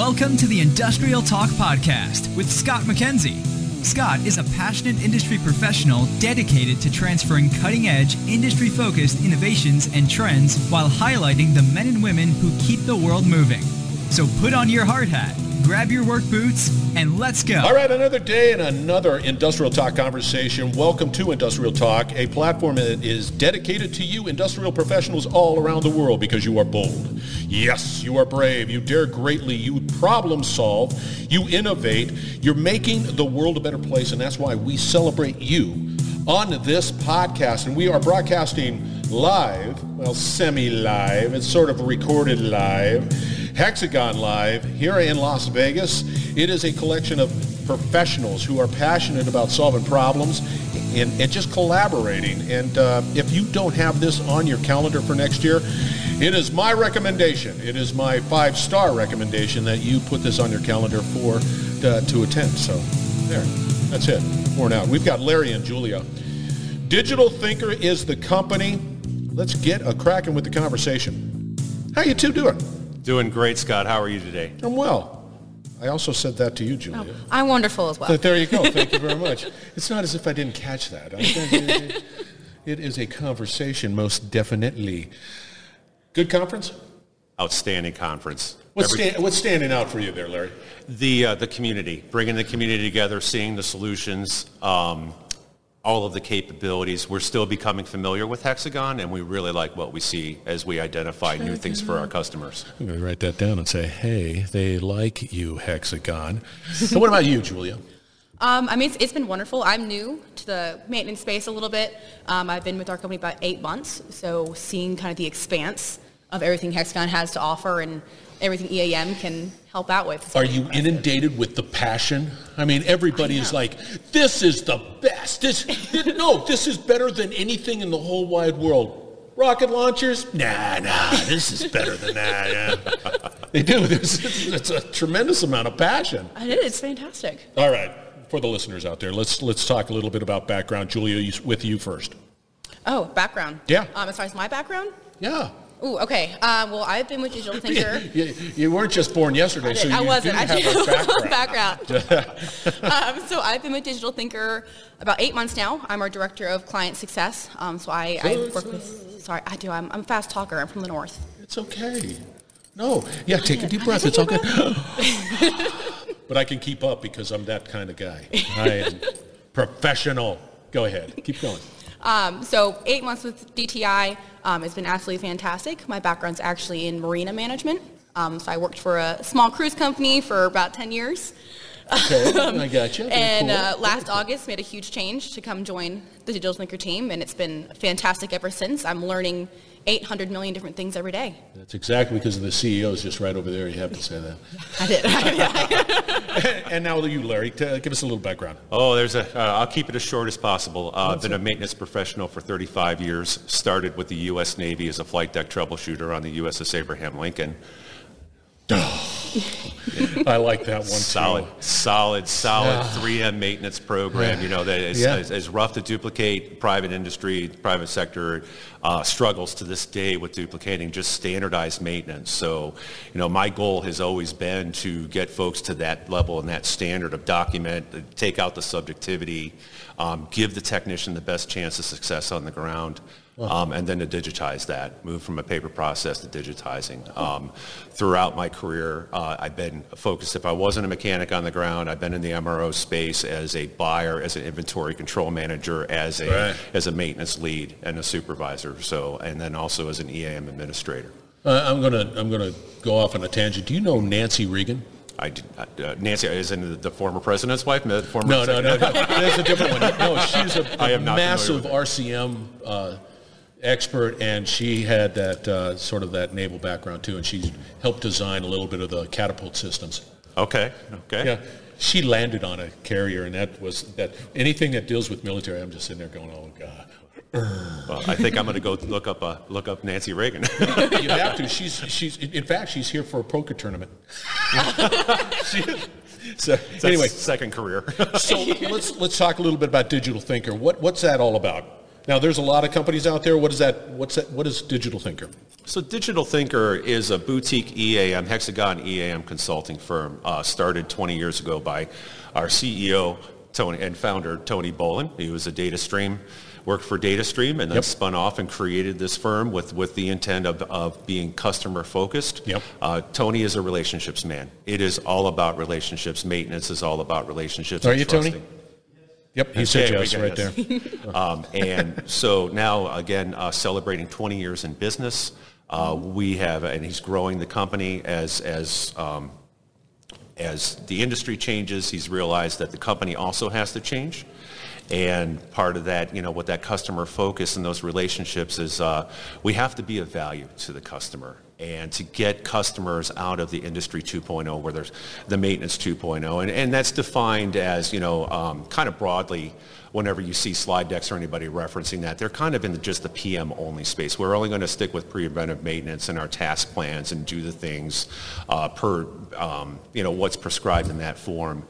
Welcome to the Industrial Talk Podcast with Scott Mackenzie. Scott is a passionate industry professional dedicated to transferring cutting edge, industry focused innovations and trends while highlighting the men and women who keep the world moving. So put on your hard hat, grab your work boots, and let's go. All right, another day and another Industrial Talk conversation. Welcome to Industrial Talk, a platform that is dedicated to you, industrial professionals all around the world, because you are bold. Yes, you are brave. You dare greatly. You problem solve. You innovate. You're making the world a better place, and that's why we celebrate you on this podcast. And we are broadcasting live, well, semi-live. It's sort of recorded live Hexagon Live here in Las Vegas. It is a collection of professionals who are passionate about solving problems and, and just collaborating. And uh, if you don't have this on your calendar for next year, it is my recommendation. It is my five-star recommendation that you put this on your calendar for uh, to attend. So there, that's it. Worn out. We've got Larry and Julia. Digital Thinker is the company. Let's get a cracking with the conversation. How you two doing? Doing great, Scott. How are you today? I'm well. I also said that to you, Julia. Oh, I'm wonderful as well. But there you go. Thank you very much. It's not as if I didn't catch that. I think it, it is a conversation, most definitely. Good conference? Outstanding conference. What's, Every, sta- what's standing out for you there, Larry? The, uh, the community, bringing the community together, seeing the solutions, um, all of the capabilities. We're still becoming familiar with Hexagon, and we really like what we see as we identify new things for our customers. I'm going to write that down and say, hey, they like you, Hexagon. so what about you, Julia? Um, I mean, it's, it's been wonderful. I'm new to the maintenance space a little bit. Um, I've been with our company about eight months, so seeing kind of the expanse of everything Hexagon has to offer and everything EAM can help out with. Are you impressive. inundated with the passion? I mean, everybody I is like, this is the best. This, no, this is better than anything in the whole wide world. Rocket launchers? Nah, nah, this is better than that. Yeah. they do. There's, it's a tremendous amount of passion. It is. It's fantastic. All right. For the listeners out there, let's let's talk a little bit about background. Julia, with you first. Oh, background. Yeah. Um, as far as my background? Yeah. Ooh, okay. Uh, well, I've been with Digital Thinker. you, you, weren't just born yesterday, so you I wasn't. I have a background. background. um, so I've been with Digital Thinker about eight months now. I'm our director of client success. Um, so I, I work with. Sorry, I do. I'm, I'm a fast talker. I'm from the north. It's okay. No, yeah, take a deep breath. It's all good. but I can keep up because I'm that kind of guy. I am professional. Go ahead. Keep going. Um, so eight months with DTI. Um, it's been absolutely fantastic. My background's actually in marina management. Um, so I worked for a small cruise company for about 10 years. Okay, I got you. and cool. uh, last August made a huge change to come join the Digital Thinker team, and it's been fantastic ever since. I'm learning 800 million different things every day. That's exactly because of the CEOs just right over there. You have to say that. I did. and now you, Larry, give us a little background. Oh, there's a. will uh, keep it as short as possible. Uh, I've been a maintenance professional for 35 years. Started with the U.S. Navy as a flight deck troubleshooter on the USS Abraham Lincoln. I like that one. Solid, too. solid, solid 3M maintenance program. You know that is, yeah. is, is, rough to duplicate. Private industry, private sector uh, struggles to this day with duplicating just standardized maintenance. So, you know, my goal has always been to get folks to that level and that standard of document, take out the subjectivity, um, give the technician the best chance of success on the ground. Um, and then to digitize that, move from a paper process to digitizing. Um, throughout my career, uh, I've been focused, if I wasn't a mechanic on the ground, I've been in the MRO space as a buyer, as an inventory control manager, as a, right. as a maintenance lead and a supervisor, so, and then also as an EAM administrator. Uh, I'm going to I'm gonna go off on a tangent. Do you know Nancy Regan? I did, uh, Nancy is in the, the, former president's wife. Former no, no, no, no. There's a different one. No, she's a, a massive RCM uh, expert, and she had that uh, sort of that naval background too, and she helped design a little bit of the catapult systems. Okay. Okay. Yeah. She landed on a carrier, and that was that. Anything that deals with military, I'm just sitting there going, "Oh God." Well, I think I'm going to go look up uh, look up Nancy Regan. you have to. She's she's in fact she's here for a poker tournament. she, so That's anyway, second career. so let's let's talk a little bit about Digital Thinker. What what's that all about? Now, there's a lot of companies out there. What is that? What's that? What is Digital Thinker? So Digital Thinker is a boutique EAM, Hexagon EAM consulting firm, uh, started 20 years ago by our CEO Tony and founder Tony Bolin. He was a data stream, worked for DataStream, and then yep. spun off and created this firm with, with the intent of, of being customer focused. Yep. Uh, Tony is a relationships man. It is all about relationships. Maintenance is all about relationships. Are you trusting. Tony? Yep, he said yes right there. um, and so now, again, uh, celebrating 20 years in business. Uh, we have, and he's growing the company as as um, as the industry changes. He's realized that the company also has to change. And part of that, you know, what that customer focus and those relationships is uh, we have to be of value to the customer and to get customers out of the industry 2.0 where there's the maintenance 2.0. And, and that's defined as, you know, um, kind of broadly whenever you see slide decks or anybody referencing that, they're kind of in the, just the PM only space. We're only going to stick with preventive maintenance and our task plans and do the things uh, per, um, you know, what's prescribed in that form.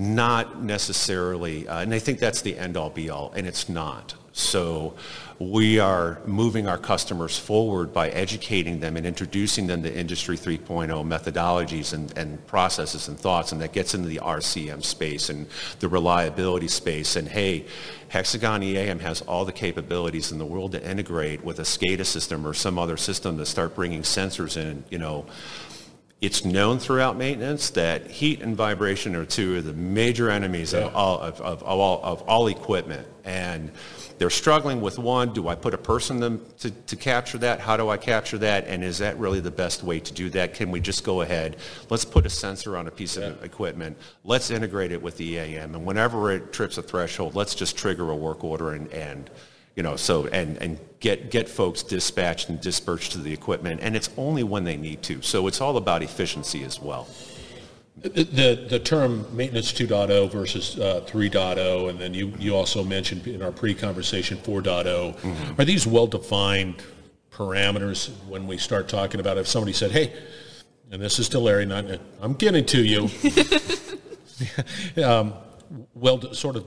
Not necessarily, uh, and I think that's the end all be all, and it's not. So we are moving our customers forward by educating them and introducing them to Industry 3.0 methodologies and, and, processes and thoughts, and that gets into the RCM space and the reliability space. And hey, Hexagon EAM has all the capabilities in the world to integrate with a SCADA system or some other system to start bringing sensors in, you know, it's known throughout maintenance that heat and vibration are two of the major enemies yeah. of, all, of, of, all, of all equipment. And they're struggling with one, do I put a person to, to capture that? How do I capture that? And is that really the best way to do that? Can we just go ahead, let's put a sensor on a piece yeah. of equipment, let's integrate it with the EAM, and whenever it trips a threshold, let's just trigger a work order and, and you know, so and, and get get folks dispatched and dispersed to the equipment, and it's only when they need to. So it's all about efficiency as well. The, the term maintenance 2.0 versus uh, 3.0, and then you, you also mentioned in our pre-conversation 4.0, mm-hmm. are these well-defined parameters when we start talking about if somebody said, hey, and this is to Larry, not, I'm getting to you, um, well sort of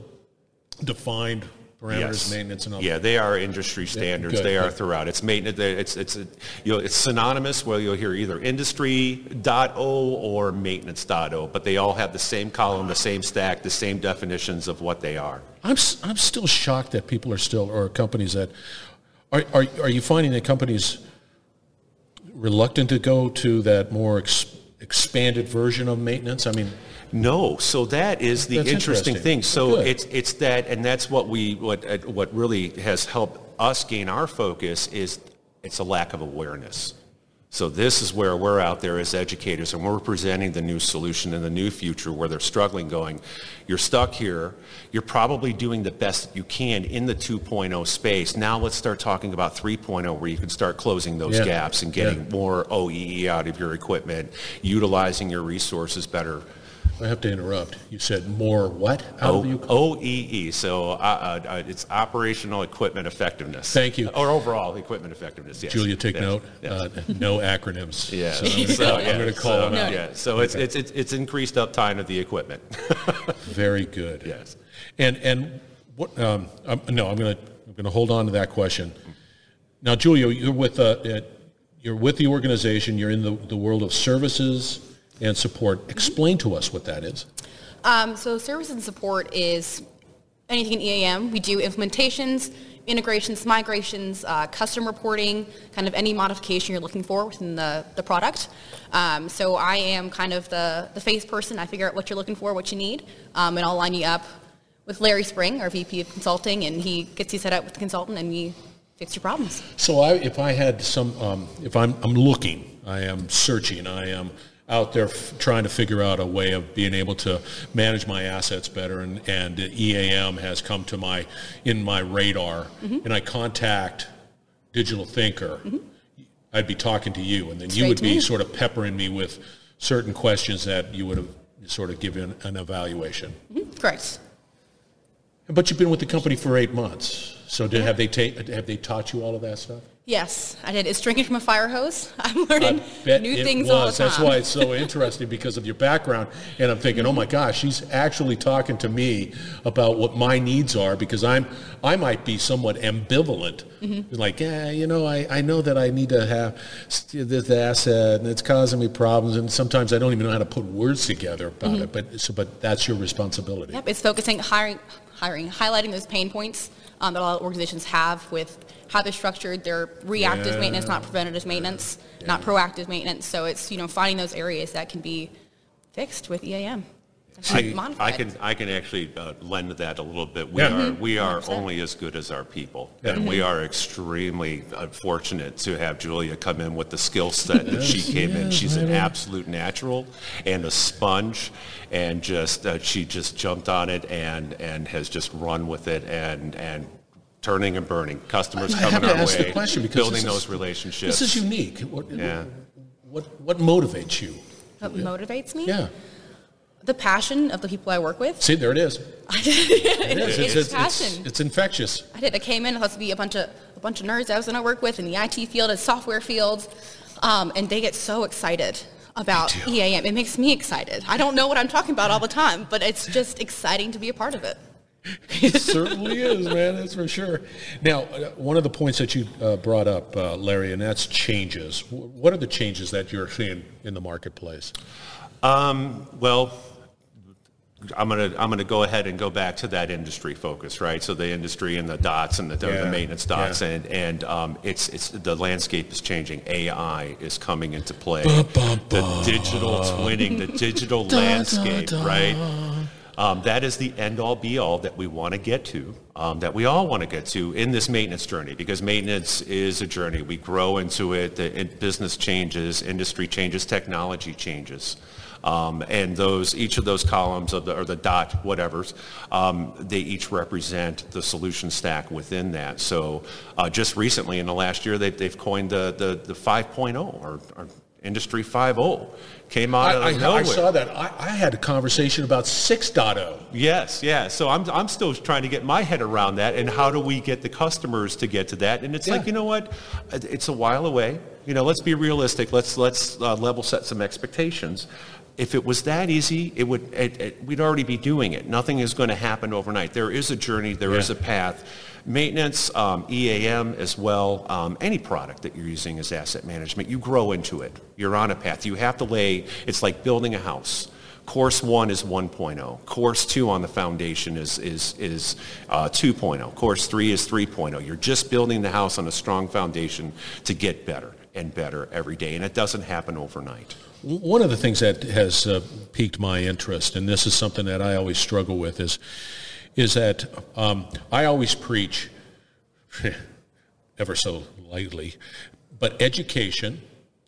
defined parameters, yes. maintenance, and all. Yeah, they are industry standards. Good, they are throughout. It's maintenance. It's it's you know it's synonymous. Where you'll hear either industry.o or maintenance.o, but they all have the same column, the same stack, the same definitions of what they are. I'm I'm still shocked that people are still or companies that are are are you finding that companies reluctant to go to that more ex, expanded version of maintenance? I mean. No, so that is the interesting, interesting, thing. So Good. it's it's that, and that's what we what uh, what really has helped us gain our focus is it's a lack of awareness. So this is where we're out there as educators and we're presenting the new solution and the new future where they're struggling going, you're stuck here, you're probably doing the best you can in the 2.0 space. Now let's start talking about 3.0 where you can start closing those yeah. gaps and getting yeah. more OEE out of your equipment, utilizing your resources better. I have to interrupt. You said more what? O- OEE, so uh, uh, uh, it's operational equipment effectiveness. Thank you. Or overall equipment effectiveness, yes. Julia, take yes. note. Yes. Uh, no acronyms. Yeah. So I'm going to call so, it out. Yeah. So it's, okay. it's, it's, it's increased uptime of the equipment. Very good. Yes. And, and what, um, I'm, no, I'm going to, I'm going to hold on to that question. Now, Julia, you're with, uh, you're with the organization. You're in the, the world of services, and support. Explain to us what that is. Um, so service and support is anything in EAM. We do implementations, integrations, migrations, uh, custom reporting, kind of any modification you're looking for within the, the product. Um, so I am kind of the, the face person. I figure out what you're looking for, what you need, um, and I'll line you up with Larry Spring, our VP of Consulting, and he gets you set up with the consultant and we fix your problems. So I, if I had some, um, if I'm, I'm looking, I am searching, I am out there f- trying to figure out a way of being able to manage my assets better and, and EAM has come to my in my radar mm-hmm. and I contact Digital Thinker mm-hmm. I'd be talking to you and then Straight you would be me. sort of peppering me with certain questions that you would have sort of given an evaluation mm-hmm. correct but you've been with the company for eight months So did, have they ta- have they taught you all of that stuff? Yes, I did. It's drinking from a fire hose. I'm learning new things was. all the time. That's why it's so interesting because of your background. And I'm thinking, oh my gosh, she's actually talking to me about what my needs are because I'm I might be somewhat ambivalent. Mm-hmm. Like, yeah, you know, I, I know that I need to have this asset and it's causing me problems and sometimes I don't even know how to put words together about mm-hmm. it. But so but that's your responsibility. Yep, it's focusing hiring hiring, highlighting those pain points um, that a lot of organizations have with how they're structured. They're reactive yeah. maintenance, not preventative maintenance, yeah. not proactive maintenance. So it's you know finding those areas that can be fixed with EAM. I, I, can I can actually uh, lend that a little bit. We yeah. are we are 100%. only as good as our people, yeah. and we mm-hmm. are extremely uh, fortunate to have Julia come in with the skill set that she came yeah, in. She's an absolute natural and a sponge, and just uh, she just jumped on it and and has just run with it and and turning and burning. Customers I coming our way, building is, those relationships. This is unique. What, yeah. what, what motivates you? What motivates me? Yeah. The passion of the people I work with. See, there it is. it is. It's, it's, passion. It's, it's, infectious. I did. I came in. supposed to be a bunch of a bunch of nerds I was going to work with in the IT field and software field, um, and they get so excited about EAM. It makes me excited. I don't know what I'm talking about all the time, but it's just exciting to be a part of it it certainly is, man. That's for sure. Now, uh, one of the points that you uh, brought up, uh, Larry, and that's changes. What are the changes that you're seeing in the marketplace? Um, well, I'm gonna I'm gonna go ahead and go back to that industry focus, right? So the industry and the dots and the, yeah. the maintenance dots, yeah. and and um, it's it's the landscape is changing. AI is coming into play. Ba, ba, ba. The digital twinning, the digital landscape, da, da. right? Um, that is the end all be all that we want to get to, um, that we all want to get to in this maintenance journey because maintenance is a journey. We grow into it, the business changes, industry changes, technology changes. Um, and those, each of those columns of the, or the dot, whatever's, um, they each represent the solution stack within that. So uh, just recently in the last year, they've, they've coined the, the, the 5.0 or, or Industry 5.0 came out I, of nowhere. I saw that. I, I, had a conversation about 6.0. Yes, yeah. So I'm, I'm still trying to get my head around that and how do we get the customers to get to that? And it's yeah. like, you know what? It's a while away. You know, let's be realistic. Let's, let's uh, level set some expectations. If it was that easy, it would, it, it, we'd already be doing it. Nothing is going to happen overnight. There is a journey. There yeah. is a path Maintenance, um, EAM as well, um, any product that you're using as asset management, you grow into it. You're on a path. You have to lay, it's like building a house. Course one is 1.0. Course two on the foundation is, is, is uh, 2.0. Course three is 3.0. You're just building the house on a strong foundation to get better and better every day, and it doesn't happen overnight. One of the things that has uh, piqued my interest, and this is something that I always struggle with, is is that um, I always preach, ever so lightly, but education,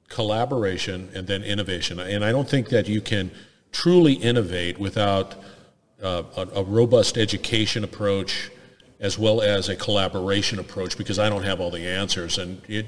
collaboration, and then innovation. And I don't think that you can truly innovate without uh, a, a, robust education approach as well as a collaboration approach because I don't have all the answers. And you,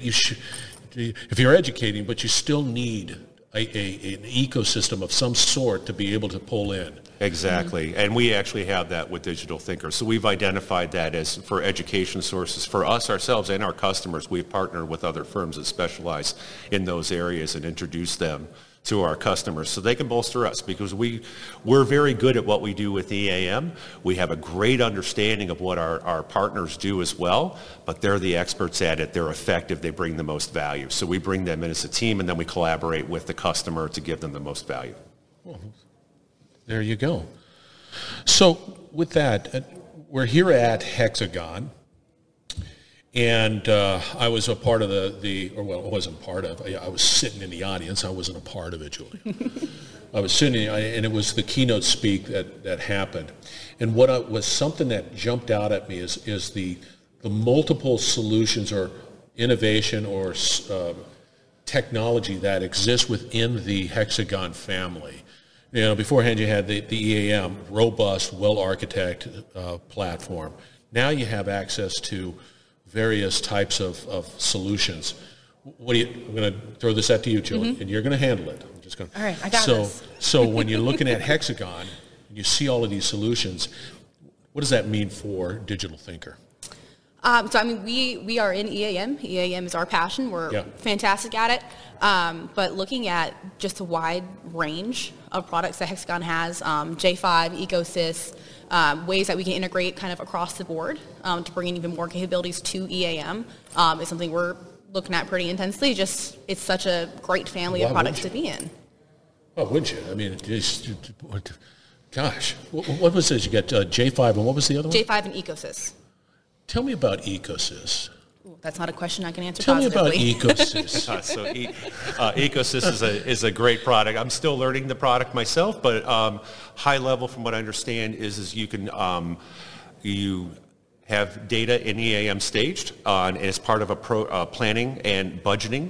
if you're educating, but you still need a, a, an ecosystem of some sort to be able to pull in. Exactly. And we actually have that with Digital Thinkers. So we've identified that as for education sources for us ourselves and our customers. We've partnered with other firms that specialize in those areas and introduce them to our customers so they can bolster us because we, we're very good at what we do with EAM. We have a great understanding of what our, our partners do as well, but they're the experts at it. They're effective. They bring the most value. So we bring them in as a team and then we collaborate with the customer to give them the most value. Well, there you go. So with that, uh, we're here at Hexagon. And uh, I was a part of the, the, or well, I wasn't part of, I, I was sitting in the audience. I wasn't a part of it, Julie. I was sitting, and it was the keynote speak that, that happened. And what I, was something that jumped out at me is, is the, the multiple solutions or innovation or uh, technology that exists within the Hexagon family. You know, beforehand you had the, the EAM, robust, well-architected uh, platform. Now you have access to various types of, of solutions. What do you, I'm going to throw this out to you, Jill, mm-hmm. and you're going to handle it. I'm just going. All right, I got so, this. so when you're looking at Hexagon, and you see all of these solutions, what does that mean for Digital Thinker? Um, so I mean, we we are in EAM. EAM is our passion. We're yeah. fantastic at it. Um, but looking at just a wide range of products that Hexagon has, um, J5, EcoSys, um, ways that we can integrate kind of across the board um, to bring in even more capabilities to EAM um, is something we're looking at pretty intensely. Just it's such a great family Why of products to be in. Oh, wouldn't you? I mean, just, gosh, what was this? You got uh, J5 and what was the other one? J5 and EcoSys. Tell me about EcoSys. That's not a question I can answer Tell positively. me about EcoSys. uh, so e- uh, EcoSys is a, is a great product. I'm still learning the product myself, but um, high level from what I understand is, is you can um, you have data in EAM staged on, as part of a pro, uh, planning and budgeting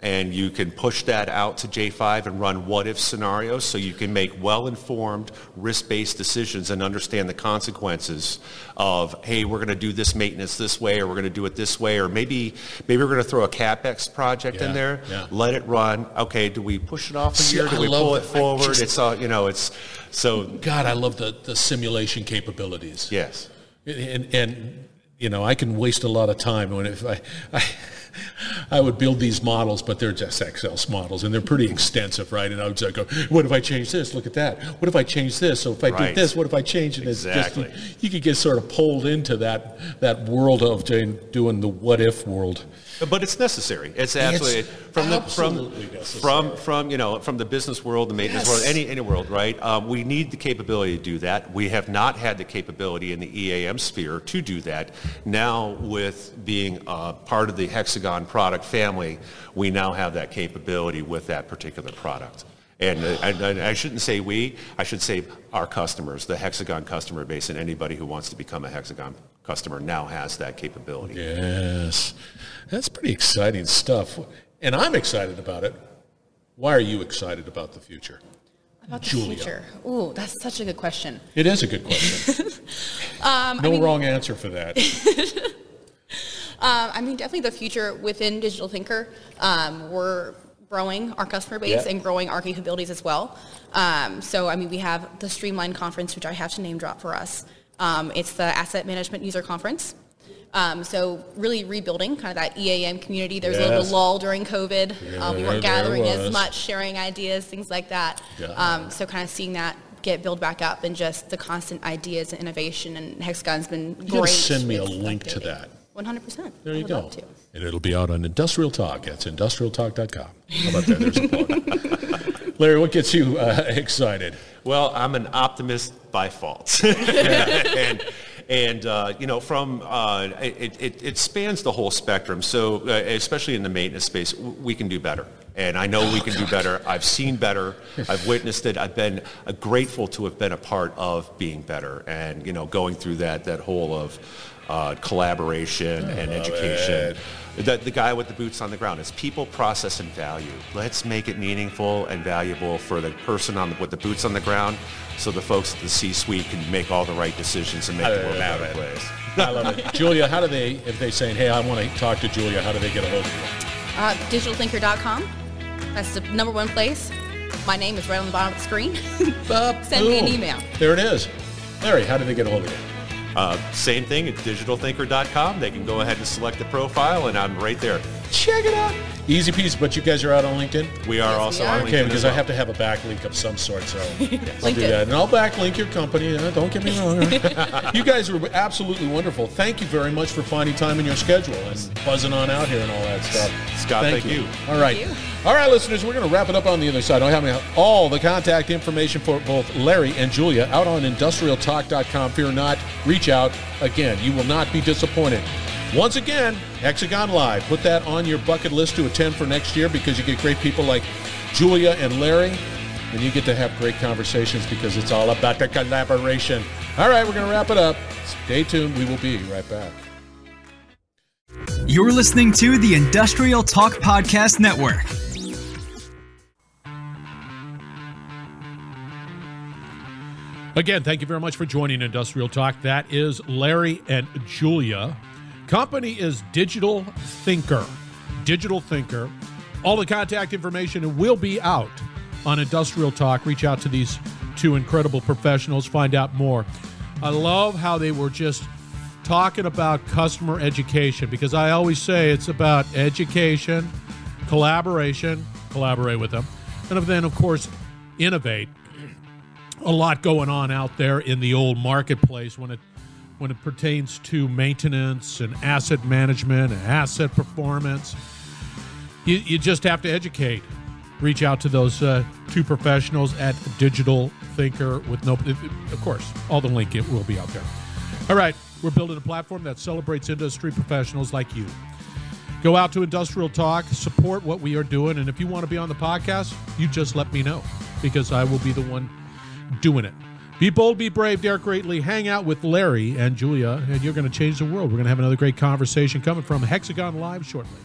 and you can push that out to J5 and run what-if scenarios so you can make well-informed, risk-based decisions and understand the consequences of, hey, we're going to do this maintenance this way, or we're going to do it this way, or maybe maybe we're going to throw a capex project yeah, in there, yeah. let it run. Okay, do we push it off a year? Do I we pull it forward? Just, it's all you know. It's so. God, I love the the simulation capabilities. Yes, and and you know I can waste a lot of time when if I. I I would build these models, but they're just Excel models, and they're pretty extensive, right? And I would go, what if I change this? Look at that. What if I change this? So if I right. do this, what if I change this? Exactly. Just, you, you, could get sort of pulled into that that world of doing the what if world. But it's necessary. It's absolutely it's from the from from from you know from the business world, the maintenance yes. world, any any world, right? Um, we need the capability to do that. We have not had the capability in the EAM sphere to do that. Now, with being uh, part of the Hexagon product family, we now have that capability with that particular product. And, uh, and, I shouldn't say we, I should say our customers, the Hexagon customer base, and anybody who wants to become a Hexagon customer now has that capability. Yes. That's pretty exciting stuff. And I'm excited about it. Why are you excited about the future? About the Julia. future. Ooh, that's such a good question. It is a good question. um, no I mean, wrong answer for that. um, I mean, definitely the future within Digital Thinker. Um, we're growing our customer base yeah. and growing our capabilities as well. Um, so, I mean, we have the Streamline Conference, which I have to name drop for us. Um, it's the Asset Management User Conference. Um, so really rebuilding kind of that EAM community. There was yes. a little lull during COVID. Yeah, um, we weren't gathering as much, sharing ideas, things like that. Yeah. Um, so kind of seeing that get built back up and just the constant ideas and innovation. And Hexagon's been you great. Send me a link to that. 100%. There you go. And it'll be out on Industrial Talk. That's industrialtalk.com. How about that? There's a plug. Larry, what gets you uh, excited? Well, I'm an optimist by fault. and and uh, you know, from uh, it, it, it, spans the whole spectrum. So uh, especially in the maintenance space, we can do better. And I know we can do better. I've seen better. I've witnessed it. I've been uh, grateful to have been a part of being better and you know going through that that whole of uh, collaboration and education. It the, the guy with the boots on the ground. It's people, process, and value. Let's make it meaningful and valuable for the person on the, with the boots on the ground so the folks at the C-suite can make all the right decisions and make the world a better place. I love it. Julia, how do they, if they saying, hey, I want to talk to Julia, how do they get a hold of you? Uh, digitalthinker.com. That's the number one place. My name is right on the bottom of the screen. Send me an email. There it is. Larry, how do they get a hold of you? Uh, same thing at digitalthinker.com. They can go ahead and select the profile, and I'm right there. Check it out. Easy peasy, but you guys are out on LinkedIn? We are yes, also we are. on LinkedIn. Okay, because well. I have to have a backlink of some sort, so I'll do that. And I'll backlink your company. Uh, don't get me wrong. you guys were absolutely wonderful. Thank you very much for finding time in your schedule and buzzing on out here and all that stuff. Scott, thank, thank you. you. All right. All right, listeners, we're going to wrap it up on the other side. I have all the contact information for both Larry and Julia out on industrialtalk.com. Fear not, reach out. Again, you will not be disappointed. Once again, Hexagon Live. Put that on your bucket list to attend for next year because you get great people like Julia and Larry, and you get to have great conversations because it's all about the collaboration. All right, we're going to wrap it up. Stay tuned. We will be right back. You're listening to the Industrial Talk Podcast Network. Again, thank you very much for joining Industrial Talk. That is Larry and Julia Company is Digital Thinker. Digital Thinker. All the contact information will be out on Industrial Talk. Reach out to these two incredible professionals, find out more. I love how they were just talking about customer education because I always say it's about education, collaboration, collaborate with them, and then, of course, innovate. A lot going on out there in the old marketplace when it when it pertains to maintenance and asset management and asset performance. You, you just have to educate. Reach out to those uh, two professionals at Digital Thinker with no, of course, all the link it will be out there. All right, we're building a platform that celebrates industry professionals like you. Go out to Industrial Talk, support what we are doing, and if you want to be on the podcast, you just let me know because I will be the one doing it. Be bold, be brave, dare greatly. Hang out with Larry and Julia, and you're going to change the world. We're going to have another great conversation coming from Hexagon Live shortly.